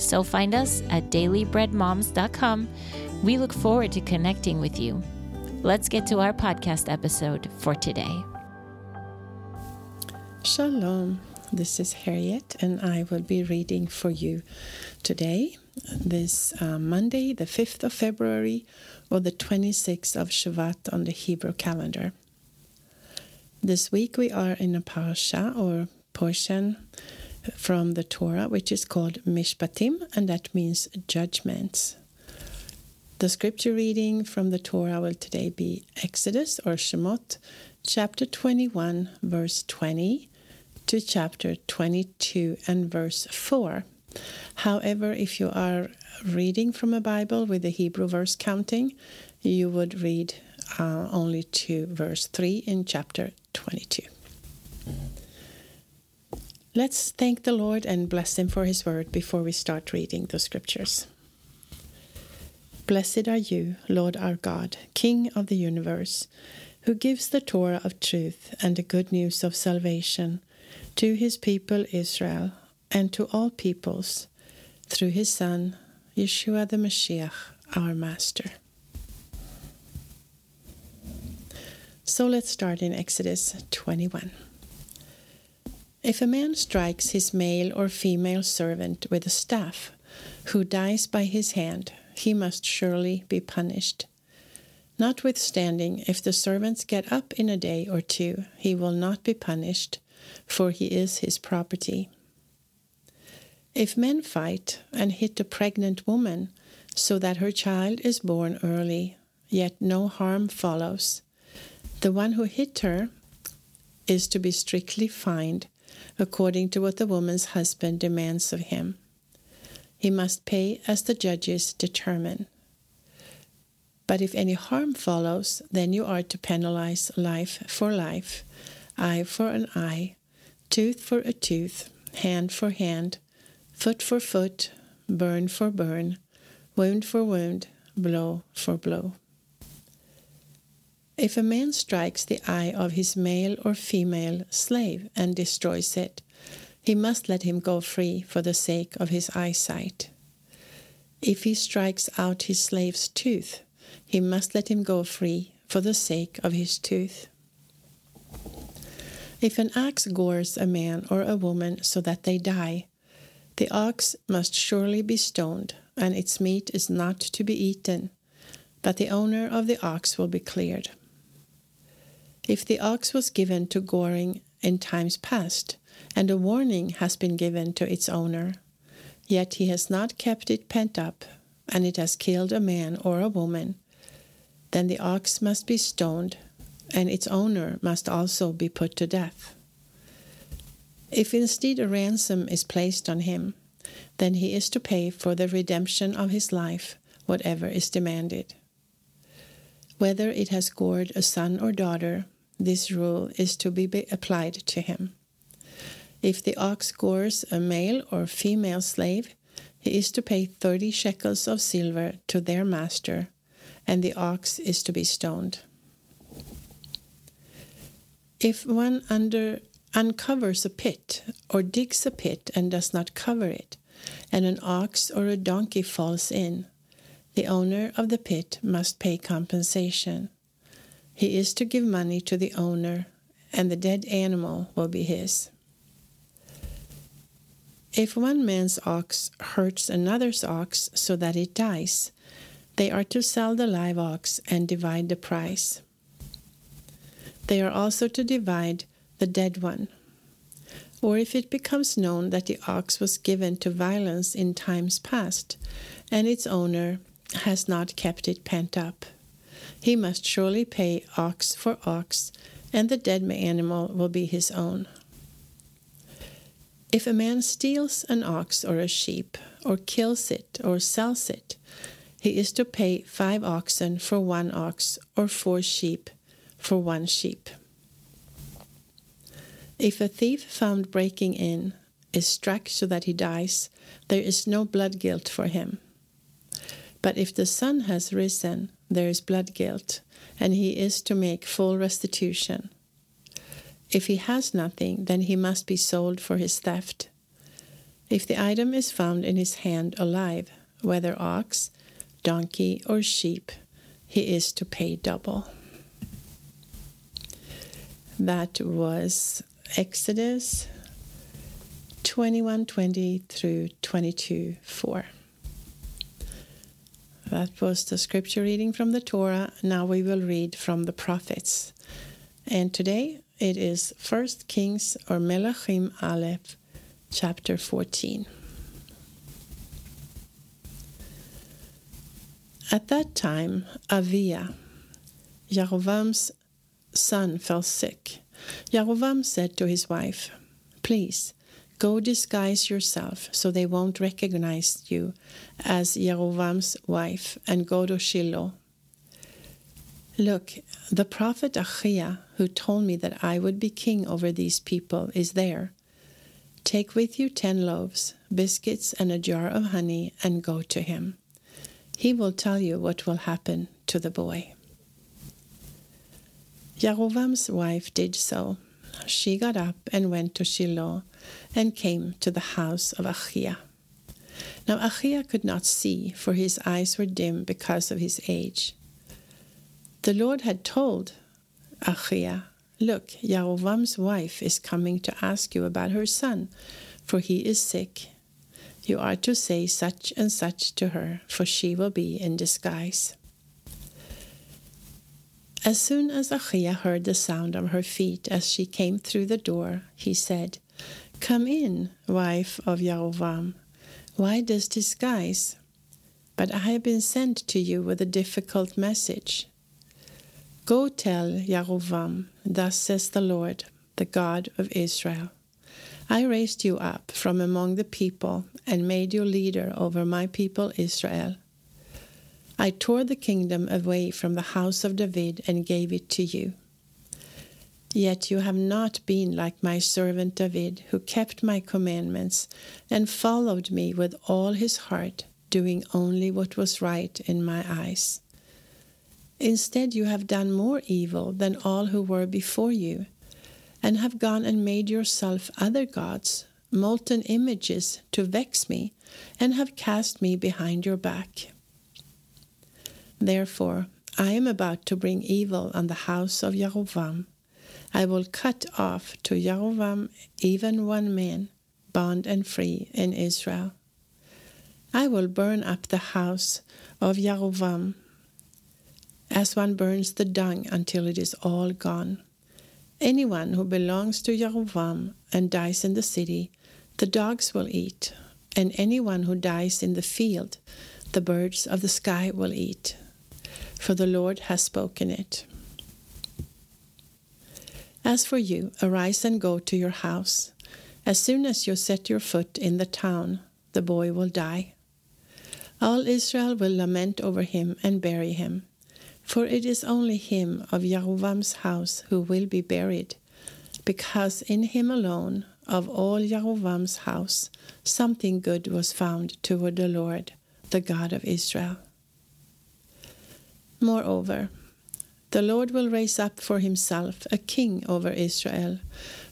So find us at dailybreadmoms.com. We look forward to connecting with you. Let's get to our podcast episode for today. Shalom. This is Harriet, and I will be reading for you today, this uh, Monday, the 5th of February, or the 26th of Shevat on the Hebrew calendar. This week we are in a parasha or portion from the Torah, which is called Mishpatim, and that means judgments. The scripture reading from the Torah will today be Exodus or Shemot, chapter 21, verse 20 to chapter 22 and verse 4. However, if you are reading from a Bible with the Hebrew verse counting, you would read uh, only to verse 3 in chapter 22. Let's thank the Lord and bless Him for His word before we start reading the scriptures. Blessed are you, Lord our God, King of the universe, who gives the Torah of truth and the good news of salvation to His people Israel and to all peoples through His Son, Yeshua the Mashiach, our Master. So let's start in Exodus 21. If a man strikes his male or female servant with a staff, who dies by his hand, he must surely be punished. Notwithstanding, if the servants get up in a day or two, he will not be punished, for he is his property. If men fight and hit a pregnant woman so that her child is born early, yet no harm follows, the one who hit her is to be strictly fined according to what the woman's husband demands of him. He must pay as the judges determine. But if any harm follows, then you are to penalize life for life, eye for an eye, tooth for a tooth, hand for hand, foot for foot, burn for burn, wound for wound, blow for blow. If a man strikes the eye of his male or female slave and destroys it, he must let him go free for the sake of his eyesight. If he strikes out his slave's tooth, he must let him go free for the sake of his tooth. If an ox gores a man or a woman so that they die, the ox must surely be stoned, and its meat is not to be eaten, but the owner of the ox will be cleared. If the ox was given to goring in times past, and a warning has been given to its owner, yet he has not kept it pent up, and it has killed a man or a woman, then the ox must be stoned, and its owner must also be put to death. If instead a ransom is placed on him, then he is to pay for the redemption of his life whatever is demanded. Whether it has gored a son or daughter, this rule is to be applied to him. If the ox gores a male or female slave, he is to pay thirty shekels of silver to their master, and the ox is to be stoned. If one under uncovers a pit or digs a pit and does not cover it, and an ox or a donkey falls in, the owner of the pit must pay compensation. He is to give money to the owner, and the dead animal will be his. If one man's ox hurts another's ox so that it dies, they are to sell the live ox and divide the price. They are also to divide the dead one. Or if it becomes known that the ox was given to violence in times past, and its owner has not kept it pent up, he must surely pay ox for ox, and the dead animal will be his own. If a man steals an ox or a sheep, or kills it, or sells it, he is to pay five oxen for one ox, or four sheep for one sheep. If a thief found breaking in is struck so that he dies, there is no blood guilt for him. But if the sun has risen, there is blood guilt, and he is to make full restitution. If he has nothing, then he must be sold for his theft. If the item is found in his hand alive, whether ox, donkey, or sheep, he is to pay double. That was Exodus 21:20 through 22:4. That was the scripture reading from the Torah. Now we will read from the prophets. And today it is 1 Kings or Melachim Aleph, chapter 14. At that time, Aviah, Jeroboam's son, fell sick. Jeroboam said to his wife, Please, go disguise yourself so they won't recognize you as Jeroboam's wife and go to Shiloh Look, the prophet Achiah, who told me that I would be king over these people, is there. Take with you ten loaves, biscuits, and a jar of honey, and go to him. He will tell you what will happen to the boy. Jeroboam's wife did so. She got up and went to Shiloh and came to the house of Achiah. Now Achiah could not see, for his eyes were dim because of his age. The Lord had told Achiah, Look, Jeroboam's wife is coming to ask you about her son, for he is sick. You are to say such and such to her, for she will be in disguise. As soon as Achiah heard the sound of her feet as she came through the door, he said, Come in, wife of Jeroboam. Why this disguise? But I have been sent to you with a difficult message. Go tell Jeroboam, Thus says the Lord, the God of Israel I raised you up from among the people and made you leader over my people Israel. I tore the kingdom away from the house of David and gave it to you. Yet you have not been like my servant David, who kept my commandments and followed me with all his heart, doing only what was right in my eyes. Instead, you have done more evil than all who were before you, and have gone and made yourself other gods, molten images, to vex me, and have cast me behind your back. Therefore, I am about to bring evil on the house of Jeroboam. I will cut off to Jeroboam even one man, bond and free, in Israel. I will burn up the house of Jeroboam as one burns the dung until it is all gone. Anyone who belongs to Jeroboam and dies in the city, the dogs will eat, and anyone who dies in the field, the birds of the sky will eat. For the Lord has spoken it. As for you, arise and go to your house. As soon as you set your foot in the town, the boy will die. All Israel will lament over him and bury him. For it is only him of Jeroboam's house who will be buried, because in him alone of all Jeroboam's house something good was found toward the Lord, the God of Israel. Moreover, the Lord will raise up for himself a king over Israel,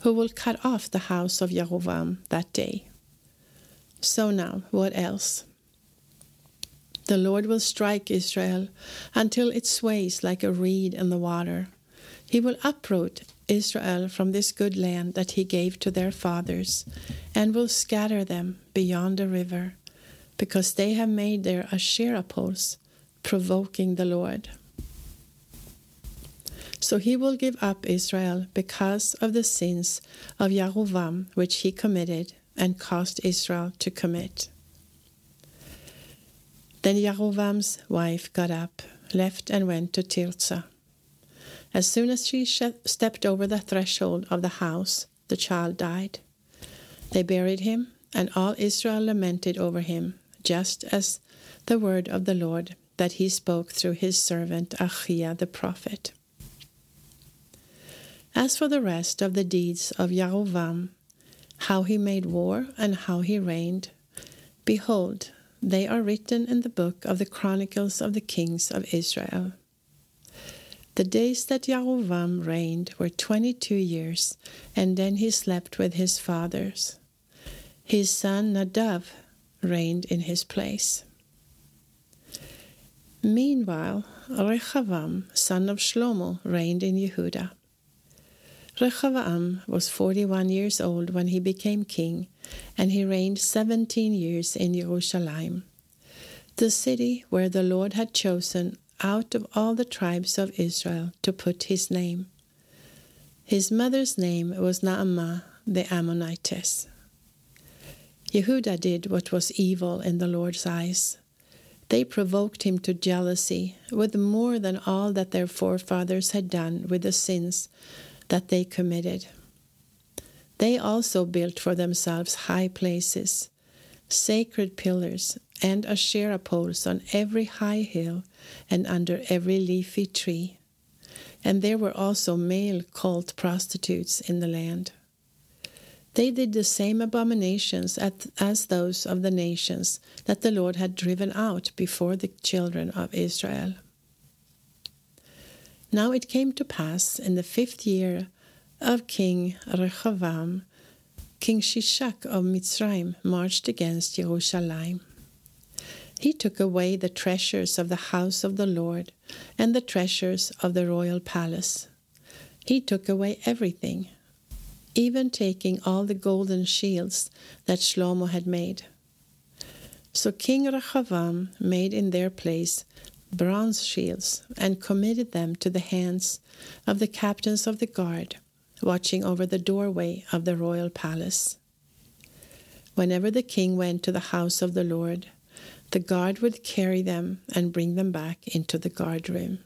who will cut off the house of Jeroboam that day. So now, what else? The Lord will strike Israel until it sways like a reed in the water. He will uproot Israel from this good land that he gave to their fathers, and will scatter them beyond the river, because they have made their Asherah poles, provoking the Lord. So he will give up Israel because of the sins of Yarovam which he committed and caused Israel to commit. Then Yarovam's wife got up, left, and went to Tirzah. As soon as she stepped over the threshold of the house, the child died. They buried him, and all Israel lamented over him, just as the word of the Lord that he spoke through his servant Achiah the prophet. As for the rest of the deeds of Yarovam, how he made war and how he reigned, behold, they are written in the book of the Chronicles of the Kings of Israel. The days that Yarovam reigned were twenty two years, and then he slept with his fathers. His son Nadav reigned in his place. Meanwhile, Rechavam, son of Shlomo, reigned in Yehuda. Rechavam was 41 years old when he became king, and he reigned 17 years in Jerusalem, the city where the Lord had chosen out of all the tribes of Israel to put his name. His mother's name was Naamah the Ammonitess. Yehuda did what was evil in the Lord's eyes. They provoked him to jealousy with more than all that their forefathers had done with the sins that they committed. They also built for themselves high places, sacred pillars, and Asherah poles on every high hill and under every leafy tree. And there were also male cult prostitutes in the land. They did the same abominations as those of the nations that the Lord had driven out before the children of Israel. Now it came to pass in the fifth year of King Rehoboam, King Shishak of Mitzrayim marched against Jerusalem. He took away the treasures of the house of the Lord and the treasures of the royal palace. He took away everything, even taking all the golden shields that Shlomo had made. So King Rehoboam made in their place bronze shields and committed them to the hands of the captains of the guard, watching over the doorway of the royal palace. Whenever the king went to the house of the Lord, the guard would carry them and bring them back into the guard room.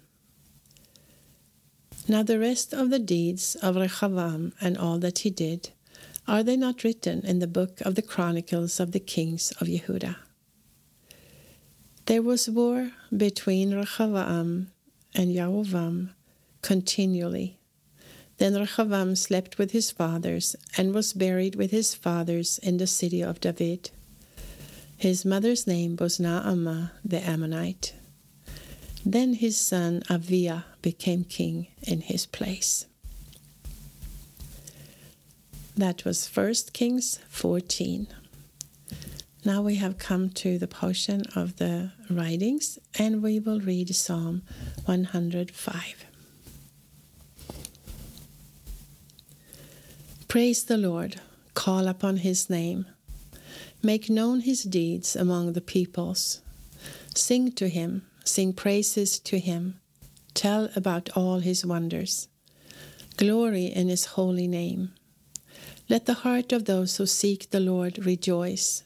Now, the rest of the deeds of Rehoboam and all that he did, are they not written in the book of the Chronicles of the Kings of Yehuda? There was war between Rehoboam and Yarovam continually. Then Rehoboam slept with his fathers and was buried with his fathers in the city of David. His mother's name was Naamah the Ammonite. Then his son Aviah became king in his place. That was 1 Kings 14. Now we have come to the portion of the writings and we will read Psalm 105. Praise the Lord, call upon his name. Make known his deeds among the peoples. Sing to him, sing praises to him. Tell about all his wonders. Glory in his holy name. Let the heart of those who seek the Lord rejoice.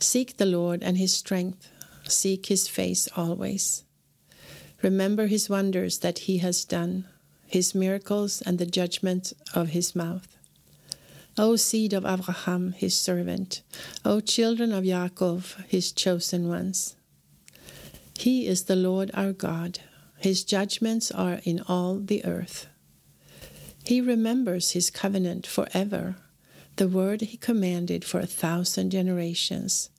Seek the Lord and his strength. Seek his face always. Remember his wonders that he has done, his miracles and the judgment of his mouth. O seed of Abraham, his servant, O children of Yaakov, his chosen ones. He is the Lord our God, his judgments are in all the earth. He remembers his covenant forever, the word he commanded for a thousand generations,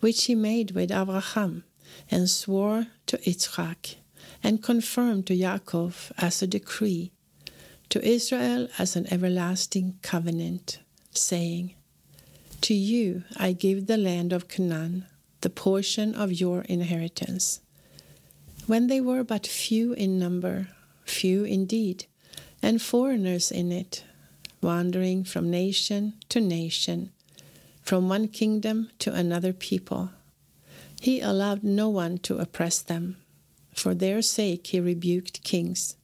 which he made with Abraham and swore to Yitzchak and confirmed to Yaakov as a decree to Israel as an everlasting covenant, saying, To you I give the land of Canaan, the portion of your inheritance. When they were but few in number, few indeed, and foreigners in it, wandering from nation to nation, from one kingdom to another people. He allowed no one to oppress them. For their sake he rebuked kings.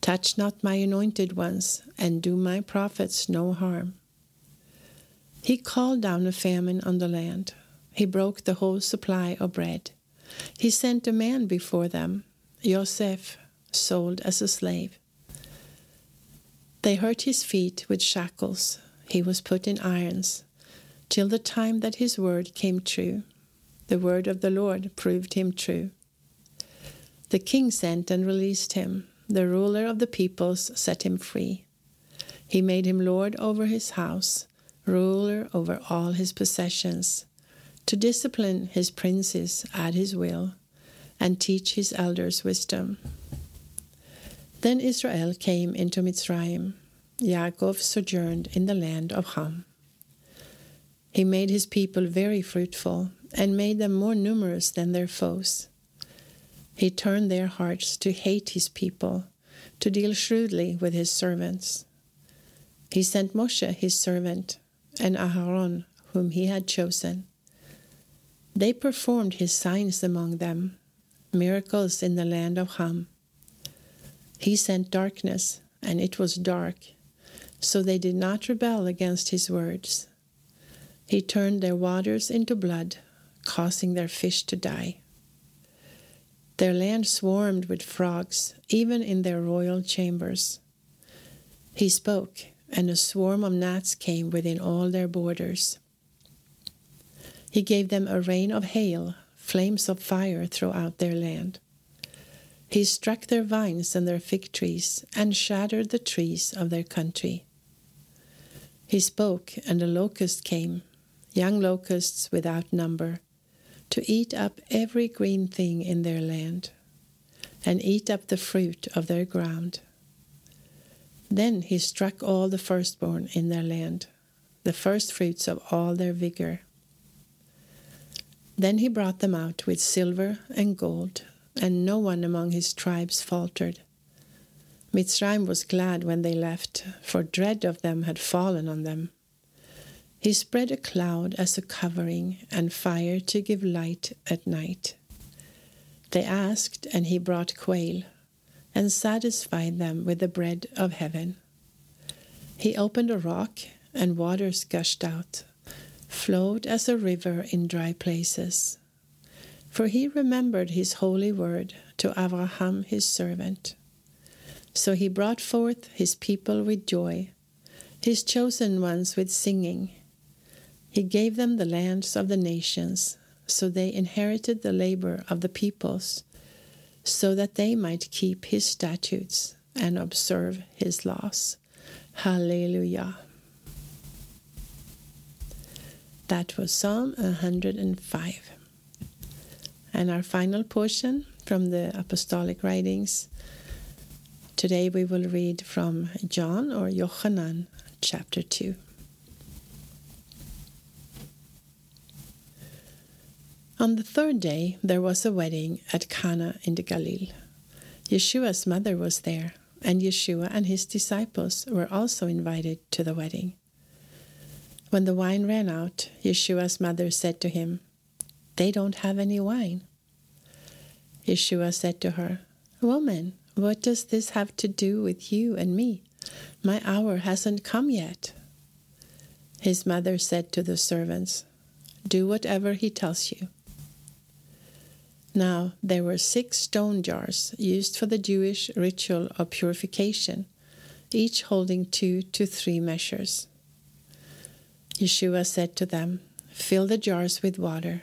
Touch not my anointed ones, and do my prophets no harm. He called down a famine on the land. He broke the whole supply of bread. He sent a man before them, Joseph, sold as a slave. They hurt his feet with shackles. He was put in irons, till the time that his word came true. The word of the Lord proved him true. The king sent and released him. The ruler of the peoples set him free. He made him lord over his house, ruler over all his possessions, to discipline his princes at his will, and teach his elders wisdom. Then Israel came into Mitzrayim. Yaakov sojourned in the land of Ham. He made his people very fruitful and made them more numerous than their foes. He turned their hearts to hate his people, to deal shrewdly with his servants. He sent Moshe, his servant, and Aharon, whom he had chosen. They performed his signs among them, miracles in the land of Ham. He sent darkness, and it was dark, so they did not rebel against his words. He turned their waters into blood, causing their fish to die. Their land swarmed with frogs, even in their royal chambers. He spoke, and a swarm of gnats came within all their borders. He gave them a rain of hail, flames of fire throughout their land. He struck their vines and their fig trees, and shattered the trees of their country. He spoke, and a locust came, young locusts without number, to eat up every green thing in their land, and eat up the fruit of their ground. Then he struck all the firstborn in their land, the firstfruits of all their vigor. Then he brought them out with silver and gold, and no one among his tribes faltered. Mitzrayim was glad when they left, for dread of them had fallen on them. He spread a cloud as a covering and fire to give light at night. They asked, and he brought quail, and satisfied them with the bread of heaven. He opened a rock, and waters gushed out, flowed as a river in dry places. For he remembered his holy word to Abraham his servant. So he brought forth his people with joy, his chosen ones with singing. He gave them the lands of the nations, so they inherited the labor of the peoples, so that they might keep his statutes and observe his laws. Hallelujah. That was Psalm 105. And our final portion from the Apostolic Writings. Today we will read from John or Yochanan chapter 2. On the third day, there was a wedding at Cana in the Galilee. Yeshua's mother was there, and Yeshua and his disciples were also invited to the wedding. When the wine ran out, Yeshua's mother said to him, They don't have any wine. Yeshua said to her, Woman, what does this have to do with you and me? My hour hasn't come yet. His mother said to the servants, Do whatever he tells you. Now there were six stone jars used for the Jewish ritual of purification, each holding two to three measures. Yeshua said to them, Fill the jars with water.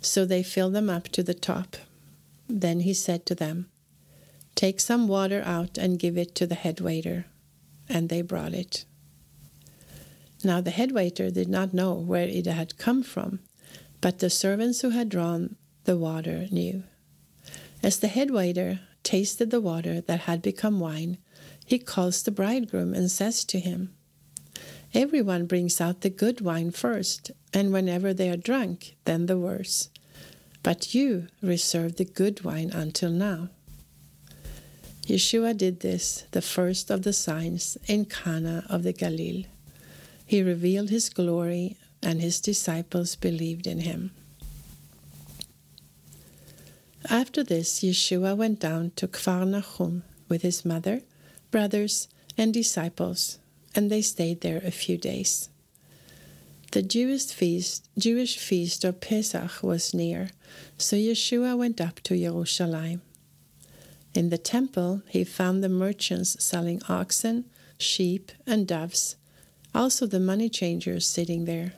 So they filled them up to the top. Then he said to them, Take some water out and give it to the head waiter. And they brought it. Now the head waiter did not know where it had come from, but the servants who had drawn the water knew. As the head waiter tasted the water that had become wine, he calls the bridegroom and says to him, Everyone brings out the good wine first, and whenever they are drunk, then the worse. But you reserve the good wine until now. Yeshua did this, the first of the signs, in Cana of the Galilee. He revealed his glory, and his disciples believed in him. After this, Yeshua went down to Kfar-Nachum with his mother, brothers, and disciples, and they stayed there a few days. The Jewish feast, Jewish feast of Pesach was near, so Yeshua went up to Jerusalem. In the temple, he found the merchants selling oxen, sheep, and doves, also the money changers sitting there.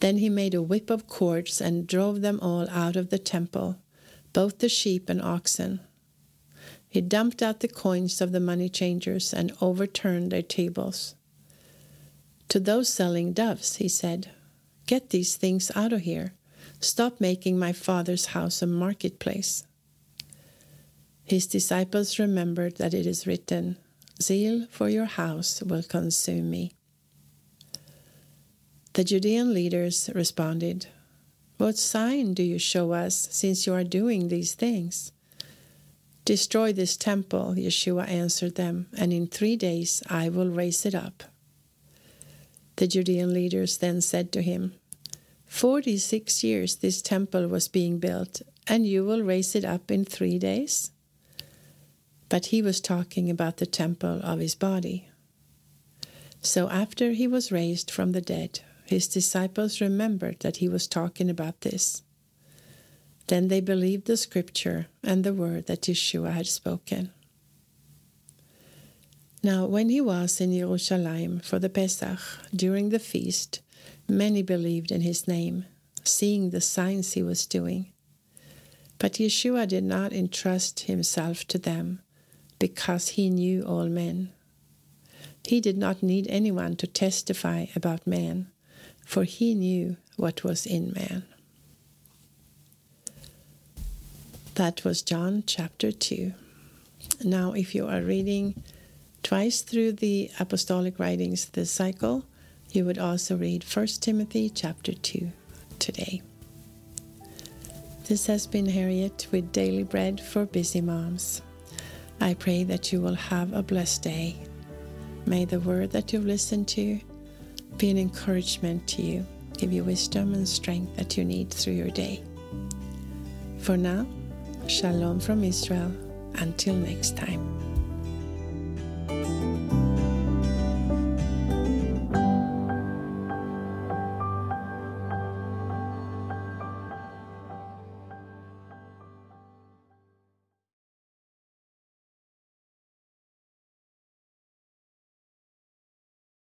Then he made a whip of cords and drove them all out of the temple, both the sheep and oxen. He dumped out the coins of the money changers and overturned their tables. To those selling doves, he said, Get these things out of here. Stop making my father's house a marketplace. His disciples remembered that it is written, Zeal for your house will consume me. The Judean leaders responded, What sign do you show us since you are doing these things? Destroy this temple, Yeshua answered them, and in three days I will raise it up. The Judean leaders then said to him, Forty six years this temple was being built, and you will raise it up in three days? but he was talking about the temple of his body. So after he was raised from the dead, his disciples remembered that he was talking about this. Then they believed the scripture and the word that Yeshua had spoken. Now, when he was in Jerusalem for the Pesach during the feast, many believed in his name, seeing the signs he was doing. But Yeshua did not entrust himself to them because he knew all men. He did not need anyone to testify about man, for he knew what was in man. That was John chapter 2. Now, if you are reading twice through the apostolic writings, this cycle, you would also read 1 Timothy chapter 2 today. This has been Harriet with Daily Bread for Busy Moms. I pray that you will have a blessed day. May the word that you've listened to be an encouragement to you, give you wisdom and strength that you need through your day. For now, Shalom from Israel. Until next time.